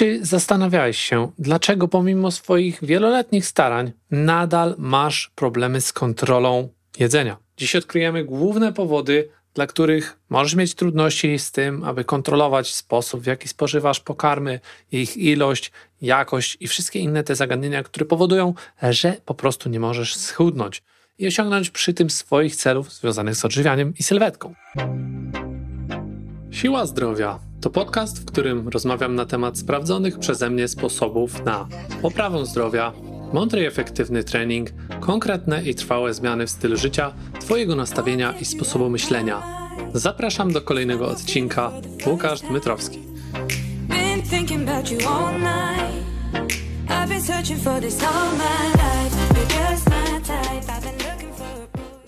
Czy zastanawiałeś się, dlaczego pomimo swoich wieloletnich starań nadal masz problemy z kontrolą jedzenia? Dziś odkryjemy główne powody, dla których możesz mieć trudności z tym, aby kontrolować sposób, w jaki spożywasz pokarmy, ich ilość, jakość i wszystkie inne te zagadnienia, które powodują, że po prostu nie możesz schudnąć i osiągnąć przy tym swoich celów związanych z odżywianiem i sylwetką. Siła zdrowia to podcast, w którym rozmawiam na temat sprawdzonych przeze mnie sposobów na poprawę zdrowia, mądry i efektywny trening, konkretne i trwałe zmiany w stylu życia, Twojego nastawienia i sposobu myślenia. Zapraszam do kolejnego odcinka. Łukasz Dmytrowski. Been thinking about you all night. I've been searching for this all my life.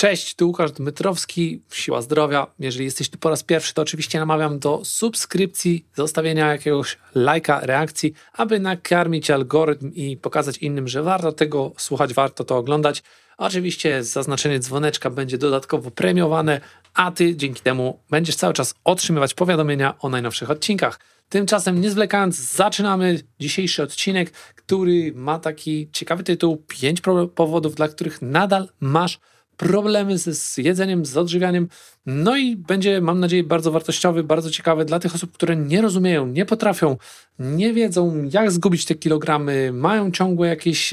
Cześć, tu Łukasz Dmytrowski, Siła Zdrowia. Jeżeli jesteś tu po raz pierwszy, to oczywiście namawiam do subskrypcji, zostawienia jakiegoś lajka, reakcji, aby nakarmić algorytm i pokazać innym, że warto tego słuchać, warto to oglądać. Oczywiście zaznaczenie dzwoneczka będzie dodatkowo premiowane, a ty dzięki temu będziesz cały czas otrzymywać powiadomienia o najnowszych odcinkach. Tymczasem, nie zwlekając, zaczynamy dzisiejszy odcinek, który ma taki ciekawy tytuł: 5 powodów, dla których nadal masz problemy z, jedzeniem, z odżywianiem. No i będzie, mam nadzieję, bardzo wartościowy, bardzo ciekawy dla tych osób, które nie rozumieją, nie potrafią, nie wiedzą, jak zgubić te kilogramy, mają ciągłe jakieś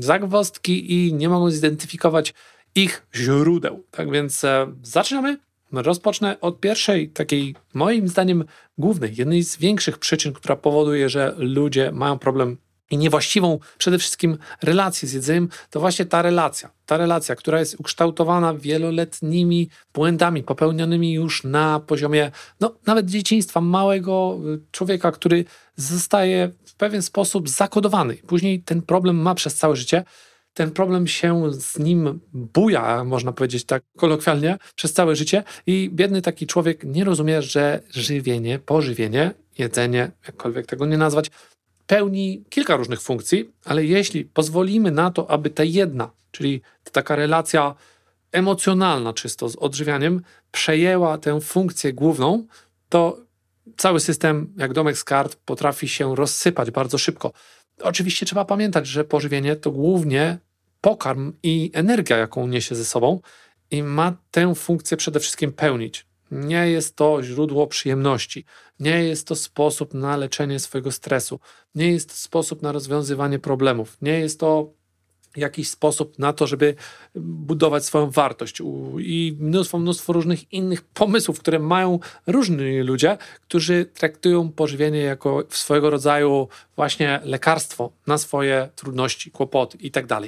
zagwozdki i nie mogą zidentyfikować ich źródeł. Tak więc e, zaczynamy. Rozpocznę od pierwszej, takiej moim zdaniem głównej, jednej z większych przyczyn, która powoduje, że ludzie mają problem i niewłaściwą przede wszystkim relację z jedzeniem, to właśnie ta relacja. Ta relacja, która jest ukształtowana wieloletnimi błędami popełnionymi już na poziomie, no nawet dzieciństwa, małego y, człowieka, który zostaje w pewien sposób zakodowany. Później ten problem ma przez całe życie. Ten problem się z nim buja, można powiedzieć tak kolokwialnie, przez całe życie i biedny taki człowiek nie rozumie, że żywienie, pożywienie, jedzenie, jakkolwiek tego nie nazwać, pełni kilka różnych funkcji, ale jeśli pozwolimy na to, aby ta jedna, czyli taka relacja emocjonalna czysto z odżywianiem, przejęła tę funkcję główną, to cały system, jak domek z kart, potrafi się rozsypać bardzo szybko. Oczywiście trzeba pamiętać, że pożywienie to głównie pokarm i energia, jaką niesie ze sobą, i ma tę funkcję przede wszystkim pełnić. Nie jest to źródło przyjemności, nie jest to sposób na leczenie swojego stresu, nie jest to sposób na rozwiązywanie problemów, nie jest to jakiś sposób na to, żeby budować swoją wartość. I mnóstwo, mnóstwo różnych innych pomysłów, które mają różni ludzie, którzy traktują pożywienie jako swojego rodzaju właśnie lekarstwo na swoje trudności, kłopoty itd. Tak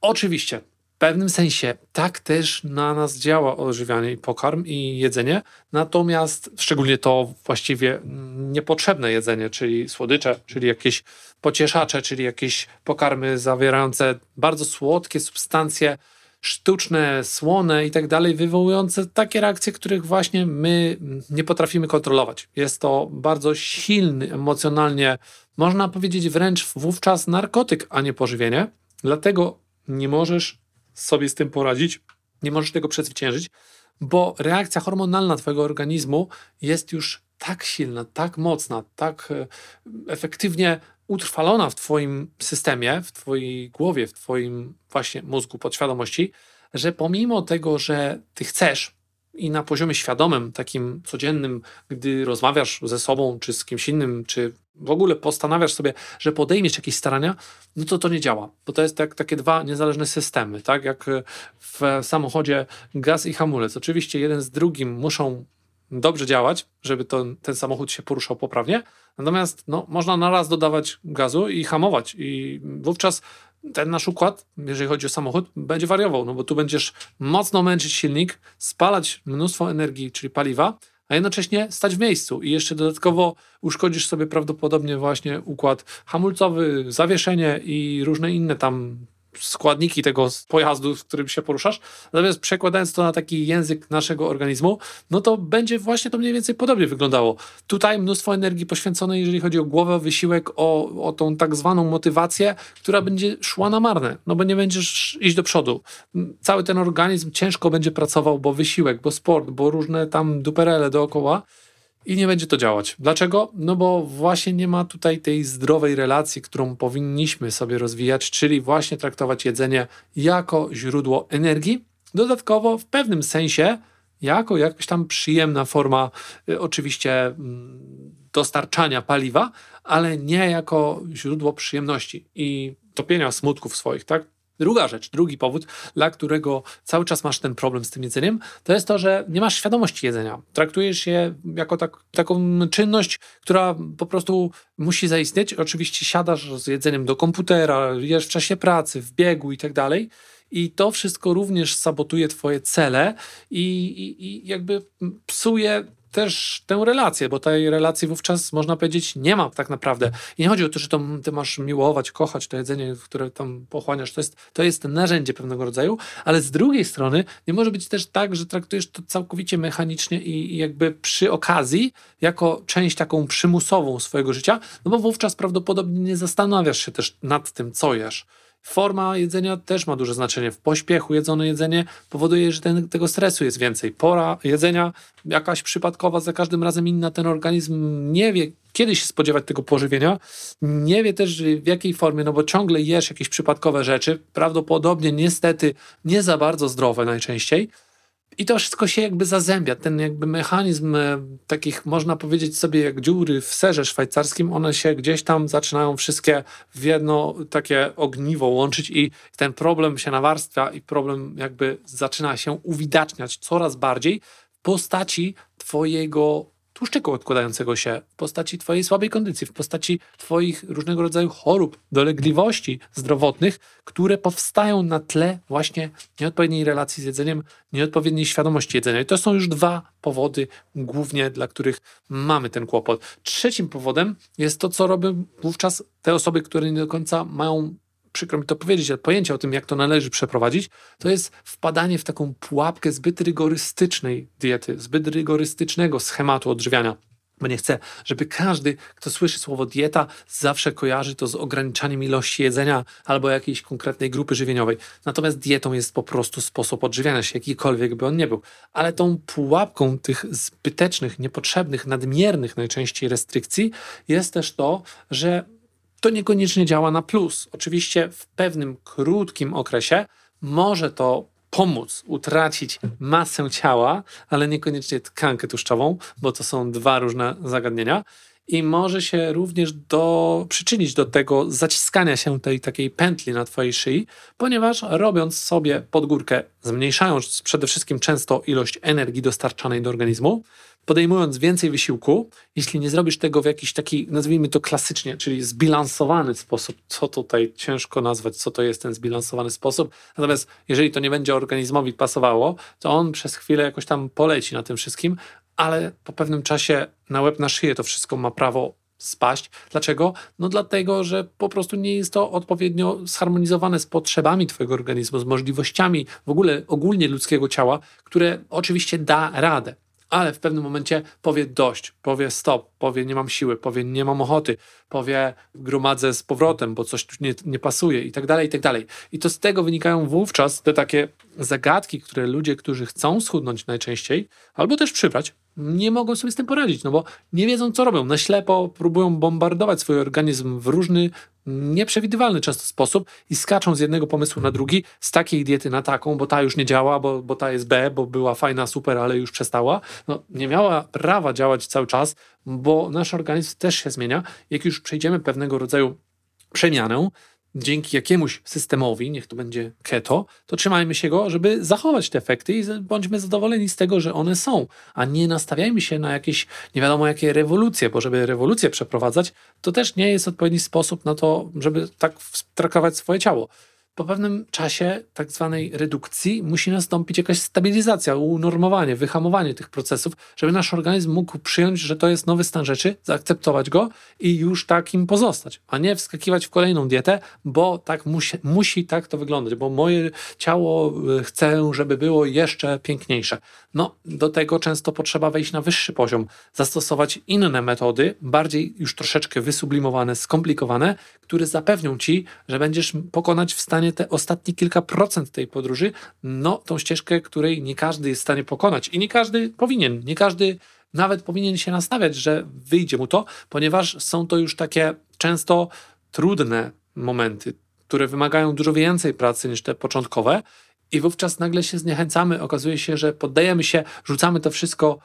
Oczywiście pewnym sensie tak też na nas działa odżywianie i pokarm i jedzenie, natomiast szczególnie to właściwie niepotrzebne jedzenie, czyli słodycze, czyli jakieś pocieszacze, czyli jakieś pokarmy zawierające bardzo słodkie substancje, sztuczne, słone i tak dalej, wywołujące takie reakcje, których właśnie my nie potrafimy kontrolować. Jest to bardzo silny emocjonalnie, można powiedzieć wręcz wówczas narkotyk, a nie pożywienie. Dlatego nie możesz sobie z tym poradzić, nie możesz tego przezwyciężyć, bo reakcja hormonalna Twojego organizmu jest już tak silna, tak mocna, tak e, efektywnie utrwalona w Twoim systemie, w Twojej głowie, w Twoim właśnie mózgu, podświadomości, że pomimo tego, że Ty chcesz, i na poziomie świadomym, takim codziennym, gdy rozmawiasz ze sobą, czy z kimś innym, czy w ogóle postanawiasz sobie, że podejmiesz jakieś starania, no to to nie działa, bo to jest tak, takie dwa niezależne systemy, tak? Jak w samochodzie gaz i hamulec. Oczywiście jeden z drugim muszą dobrze działać, żeby to, ten samochód się poruszał poprawnie, natomiast no, można naraz dodawać gazu i hamować. I wówczas ten nasz układ, jeżeli chodzi o samochód, będzie wariował, no bo tu będziesz mocno męczyć silnik, spalać mnóstwo energii, czyli paliwa, a jednocześnie stać w miejscu. I jeszcze dodatkowo uszkodzisz sobie prawdopodobnie właśnie układ hamulcowy, zawieszenie i różne inne tam składniki tego pojazdu, w którym się poruszasz. Natomiast przekładając to na taki język naszego organizmu, no to będzie właśnie to mniej więcej podobnie wyglądało. Tutaj mnóstwo energii poświęcone, jeżeli chodzi o głowę, wysiłek, o, o tą tak zwaną motywację, która będzie szła na marne, no bo nie będziesz iść do przodu. Cały ten organizm ciężko będzie pracował, bo wysiłek, bo sport, bo różne tam duperele dookoła i nie będzie to działać. Dlaczego? No bo właśnie nie ma tutaj tej zdrowej relacji, którą powinniśmy sobie rozwijać, czyli właśnie traktować jedzenie jako źródło energii. Dodatkowo w pewnym sensie jako jakaś tam przyjemna forma y, oczywiście mm, dostarczania paliwa, ale nie jako źródło przyjemności i topienia smutków swoich, tak? Druga rzecz, drugi powód, dla którego cały czas masz ten problem z tym jedzeniem, to jest to, że nie masz świadomości jedzenia. Traktujesz je jako tak, taką czynność, która po prostu musi zaistnieć. Oczywiście siadasz z jedzeniem do komputera, jesz w czasie pracy, w biegu i tak dalej. I to wszystko również sabotuje Twoje cele i, i, i jakby psuje też tę relację, bo tej relacji wówczas można powiedzieć nie ma tak naprawdę. I nie chodzi o to, że to ty masz miłować, kochać to jedzenie, które tam pochłaniasz. To jest, to jest narzędzie pewnego rodzaju, ale z drugiej strony nie może być też tak, że traktujesz to całkowicie mechanicznie i, i jakby przy okazji, jako część taką przymusową swojego życia, no bo wówczas prawdopodobnie nie zastanawiasz się też nad tym, co jesz. Forma jedzenia też ma duże znaczenie. W pośpiechu jedzone jedzenie powoduje, że ten, tego stresu jest więcej. Pora jedzenia jakaś przypadkowa, za każdym razem inna. Ten organizm nie wie, kiedy się spodziewać tego pożywienia. Nie wie też w jakiej formie, no bo ciągle jesz jakieś przypadkowe rzeczy, prawdopodobnie niestety nie za bardzo zdrowe najczęściej. I to wszystko się jakby zazębia. Ten jakby mechanizm e, takich, można powiedzieć sobie, jak dziury w serze szwajcarskim, one się gdzieś tam zaczynają wszystkie w jedno takie ogniwo łączyć i ten problem się nawarstwia i problem jakby zaczyna się uwidaczniać coraz bardziej w postaci twojego tłuszczyku odkładającego się w postaci Twojej słabej kondycji, w postaci Twoich różnego rodzaju chorób, dolegliwości zdrowotnych, które powstają na tle właśnie nieodpowiedniej relacji z jedzeniem, nieodpowiedniej świadomości jedzenia. I to są już dwa powody głównie, dla których mamy ten kłopot. Trzecim powodem jest to, co robią wówczas te osoby, które nie do końca mają przykro mi to powiedzieć, ale pojęcie o tym, jak to należy przeprowadzić, to jest wpadanie w taką pułapkę zbyt rygorystycznej diety, zbyt rygorystycznego schematu odżywiania. Bo nie chcę, żeby każdy, kto słyszy słowo dieta, zawsze kojarzy to z ograniczaniem ilości jedzenia albo jakiejś konkretnej grupy żywieniowej. Natomiast dietą jest po prostu sposób odżywiania się, jakikolwiek by on nie był. Ale tą pułapką tych zbytecznych, niepotrzebnych, nadmiernych najczęściej restrykcji jest też to, że to niekoniecznie działa na plus. Oczywiście w pewnym krótkim okresie może to pomóc utracić masę ciała, ale niekoniecznie tkankę tłuszczową, bo to są dwa różne zagadnienia. I może się również do, przyczynić do tego zaciskania się tej takiej pętli na Twojej szyi, ponieważ robiąc sobie podgórkę, zmniejszając przede wszystkim często ilość energii dostarczanej do organizmu, podejmując więcej wysiłku, jeśli nie zrobisz tego w jakiś taki, nazwijmy to klasycznie, czyli zbilansowany sposób, co tutaj ciężko nazwać, co to jest ten zbilansowany sposób. Natomiast jeżeli to nie będzie organizmowi pasowało, to on przez chwilę jakoś tam poleci na tym wszystkim, ale po pewnym czasie na łeb, na szyję to wszystko ma prawo spaść. Dlaczego? No dlatego, że po prostu nie jest to odpowiednio zharmonizowane z potrzebami Twojego organizmu, z możliwościami w ogóle ogólnie ludzkiego ciała, które oczywiście da radę ale w pewnym momencie powie dość, powie stop, powie nie mam siły, powie nie mam ochoty, powie gromadzę z powrotem, bo coś tu nie, nie pasuje i tak dalej, i tak dalej. I to z tego wynikają wówczas te takie zagadki, które ludzie, którzy chcą schudnąć najczęściej, albo też przybrać, nie mogą sobie z tym poradzić, no bo nie wiedzą, co robią. Na ślepo próbują bombardować swój organizm w różny, nieprzewidywalny często sposób i skaczą z jednego pomysłu na drugi, z takiej diety na taką, bo ta już nie działa, bo, bo ta jest B, bo była fajna, super, ale już przestała. No, nie miała prawa działać cały czas, bo nasz organizm też się zmienia. Jak już przejdziemy pewnego rodzaju przemianę, dzięki jakiemuś systemowi, niech to będzie keto, to trzymajmy się go, żeby zachować te efekty i bądźmy zadowoleni z tego, że one są, a nie nastawiajmy się na jakieś nie wiadomo jakie rewolucje, bo żeby rewolucję przeprowadzać, to też nie jest odpowiedni sposób na to, żeby tak traktować swoje ciało po pewnym czasie tak zwanej redukcji musi nastąpić jakaś stabilizacja, unormowanie, wyhamowanie tych procesów, żeby nasz organizm mógł przyjąć, że to jest nowy stan rzeczy, zaakceptować go i już takim pozostać, a nie wskakiwać w kolejną dietę, bo tak musi, musi tak to wyglądać, bo moje ciało y, chce, żeby było jeszcze piękniejsze. No, do tego często potrzeba wejść na wyższy poziom, zastosować inne metody, bardziej już troszeczkę wysublimowane, skomplikowane, które zapewnią ci, że będziesz pokonać w stanie te ostatnie kilka procent tej podróży, no tą ścieżkę, której nie każdy jest w stanie pokonać i nie każdy powinien, nie każdy nawet powinien się nastawiać, że wyjdzie mu to, ponieważ są to już takie często trudne momenty, które wymagają dużo więcej pracy niż te początkowe. I wówczas nagle się zniechęcamy, okazuje się, że poddajemy się, rzucamy to wszystko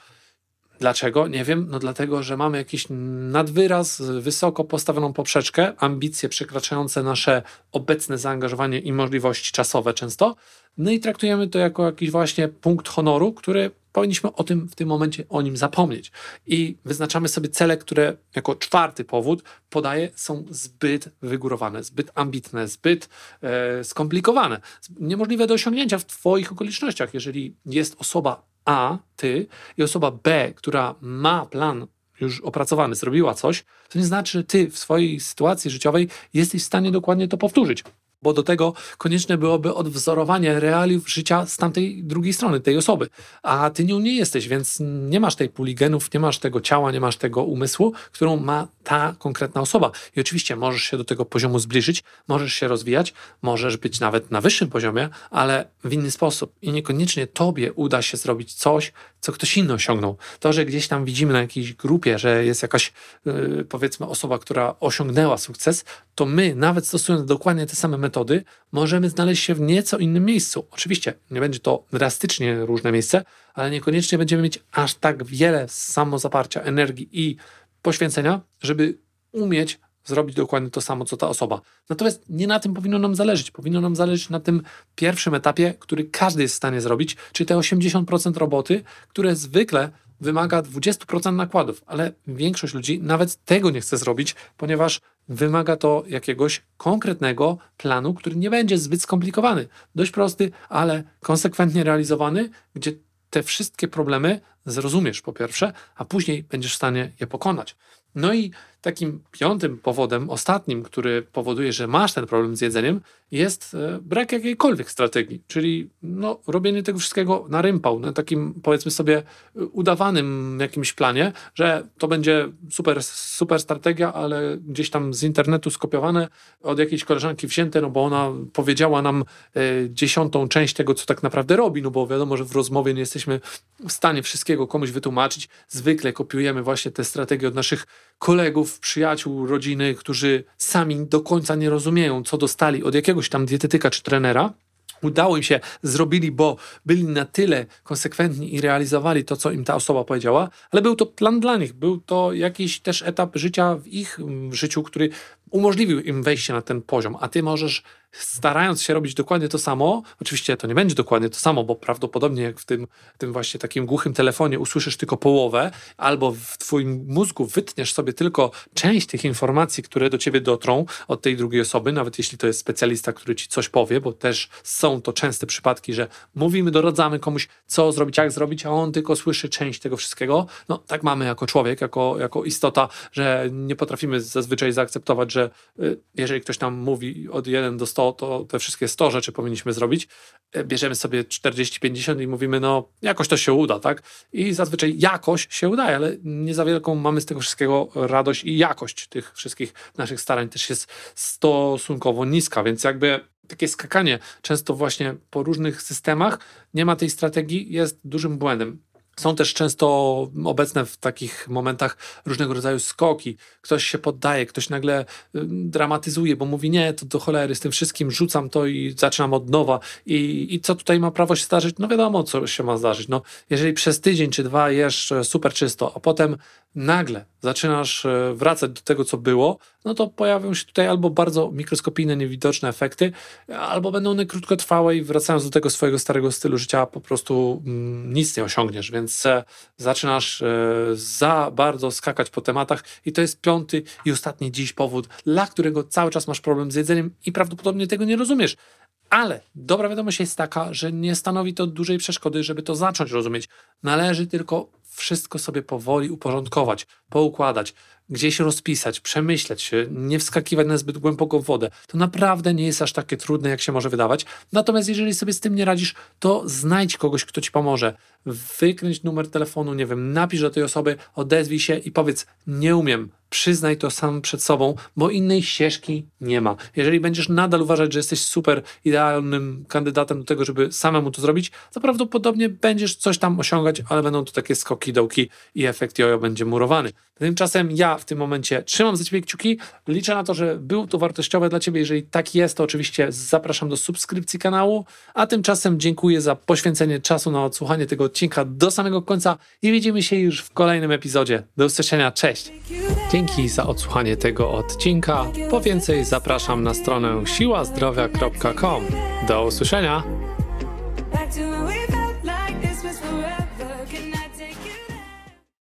Dlaczego? Nie wiem. No dlatego, że mamy jakiś nadwyraz, wysoko postawioną poprzeczkę, ambicje przekraczające nasze obecne zaangażowanie i możliwości czasowe często. No i traktujemy to jako jakiś właśnie punkt honoru, który powinniśmy o tym w tym momencie o nim zapomnieć. I wyznaczamy sobie cele, które jako czwarty powód podaję, są zbyt wygórowane, zbyt ambitne, zbyt e, skomplikowane, niemożliwe do osiągnięcia w Twoich okolicznościach. Jeżeli jest osoba a, ty i osoba B, która ma plan już opracowany, zrobiła coś, to nie znaczy, że ty w swojej sytuacji życiowej jesteś w stanie dokładnie to powtórzyć bo do tego konieczne byłoby odwzorowanie realiów życia z tamtej drugiej strony, tej osoby. A ty nią nie jesteś, więc nie masz tej puli genów, nie masz tego ciała, nie masz tego umysłu, którą ma ta konkretna osoba. I oczywiście możesz się do tego poziomu zbliżyć, możesz się rozwijać, możesz być nawet na wyższym poziomie, ale w inny sposób. I niekoniecznie tobie uda się zrobić coś, co ktoś inny osiągnął. To, że gdzieś tam widzimy na jakiejś grupie, że jest jakaś, yy, powiedzmy, osoba, która osiągnęła sukces, to my, nawet stosując dokładnie te same metody, możemy znaleźć się w nieco innym miejscu. Oczywiście nie będzie to drastycznie różne miejsce, ale niekoniecznie będziemy mieć aż tak wiele samozaparcia, energii i poświęcenia, żeby umieć zrobić dokładnie to samo, co ta osoba. Natomiast nie na tym powinno nam zależeć. Powinno nam zależeć na tym pierwszym etapie, który każdy jest w stanie zrobić, czyli te 80% roboty, które zwykle wymaga 20% nakładów, ale większość ludzi nawet tego nie chce zrobić, ponieważ wymaga to jakiegoś konkretnego planu, który nie będzie zbyt skomplikowany. Dość prosty, ale konsekwentnie realizowany, gdzie te wszystkie problemy zrozumiesz po pierwsze, a później będziesz w stanie je pokonać. No i takim piątym powodem, ostatnim, który powoduje, że masz ten problem z jedzeniem, jest e, brak jakiejkolwiek strategii, czyli no, robienie tego wszystkiego na rympał, na takim powiedzmy sobie udawanym jakimś planie, że to będzie super, super strategia, ale gdzieś tam z internetu skopiowane, od jakiejś koleżanki wzięte, no bo ona powiedziała nam e, dziesiątą część tego, co tak naprawdę robi, no bo wiadomo, że w rozmowie nie jesteśmy w stanie wszystkiego komuś wytłumaczyć. Zwykle kopiujemy właśnie te strategie od naszych kolegów, przyjaciół, rodziny, którzy sami do końca nie rozumieją, co dostali od jakiegoś tam dietetyka czy trenera. Udało im się, zrobili, bo byli na tyle konsekwentni i realizowali to, co im ta osoba powiedziała, ale był to plan dla nich, był to jakiś też etap życia w ich mm, życiu, który umożliwił im wejście na ten poziom, a ty możesz starając się robić dokładnie to samo, oczywiście to nie będzie dokładnie to samo, bo prawdopodobnie jak w tym, tym właśnie takim głuchym telefonie usłyszysz tylko połowę, albo w twoim mózgu wytniesz sobie tylko część tych informacji, które do ciebie dotrą od tej drugiej osoby, nawet jeśli to jest specjalista, który ci coś powie, bo też są to częste przypadki, że mówimy, doradzamy komuś, co zrobić, jak zrobić, a on tylko słyszy część tego wszystkiego. No tak mamy jako człowiek, jako, jako istota, że nie potrafimy zazwyczaj zaakceptować, że y, jeżeli ktoś nam mówi od 1 do 100,100, to te wszystkie 100 rzeczy powinniśmy zrobić. E, bierzemy sobie 40-50 i mówimy, no jakoś to się uda, tak? I zazwyczaj jakoś się udaje, ale nie za wielką mamy z tego wszystkiego radość i jakość tych wszystkich naszych starań też jest stosunkowo niska, więc jakby takie skakanie często właśnie po różnych systemach, nie ma tej strategii, jest dużym błędem. Są też często obecne w takich momentach różnego rodzaju skoki. Ktoś się poddaje, ktoś nagle y, dramatyzuje, bo mówi: Nie, to do cholery z tym wszystkim, rzucam to i zaczynam od nowa. I, I co tutaj ma prawo się zdarzyć? No wiadomo, co się ma zdarzyć. No, jeżeli przez tydzień czy dwa jesz super czysto, a potem nagle zaczynasz e, wracać do tego, co było, no to pojawią się tutaj albo bardzo mikroskopijne, niewidoczne efekty, albo będą one krótkotrwałe i wracając do tego swojego starego stylu życia, po prostu mm, nic nie osiągniesz, więc e, zaczynasz e, za bardzo skakać po tematach i to jest piąty i ostatni dziś powód, dla którego cały czas masz problem z jedzeniem i prawdopodobnie tego nie rozumiesz. Ale dobra wiadomość jest taka, że nie stanowi to dużej przeszkody, żeby to zacząć rozumieć. Należy tylko wszystko sobie powoli uporządkować, poukładać. Gdzieś rozpisać, przemyśleć się, nie wskakiwać na zbyt głęboką wodę. To naprawdę nie jest aż takie trudne, jak się może wydawać. Natomiast jeżeli sobie z tym nie radzisz, to znajdź kogoś, kto ci pomoże. Wykręć numer telefonu, nie wiem, napisz do tej osoby, odezwij się i powiedz: Nie umiem, przyznaj to sam przed sobą, bo innej ścieżki nie ma. Jeżeli będziesz nadal uważać, że jesteś super idealnym kandydatem do tego, żeby samemu to zrobić, to prawdopodobnie będziesz coś tam osiągać, ale będą to takie skoki, dołki i efekt jojo będzie murowany. Tymczasem ja w tym momencie trzymam za Ciebie kciuki, liczę na to, że był to wartościowe dla Ciebie. Jeżeli tak jest, to oczywiście zapraszam do subskrypcji kanału, a tymczasem dziękuję za poświęcenie czasu na odsłuchanie tego odcinka do samego końca i widzimy się już w kolejnym epizodzie. Do usłyszenia, cześć! Dzięki za odsłuchanie tego odcinka. Po więcej zapraszam na stronę siłazdrowia.com. Do usłyszenia!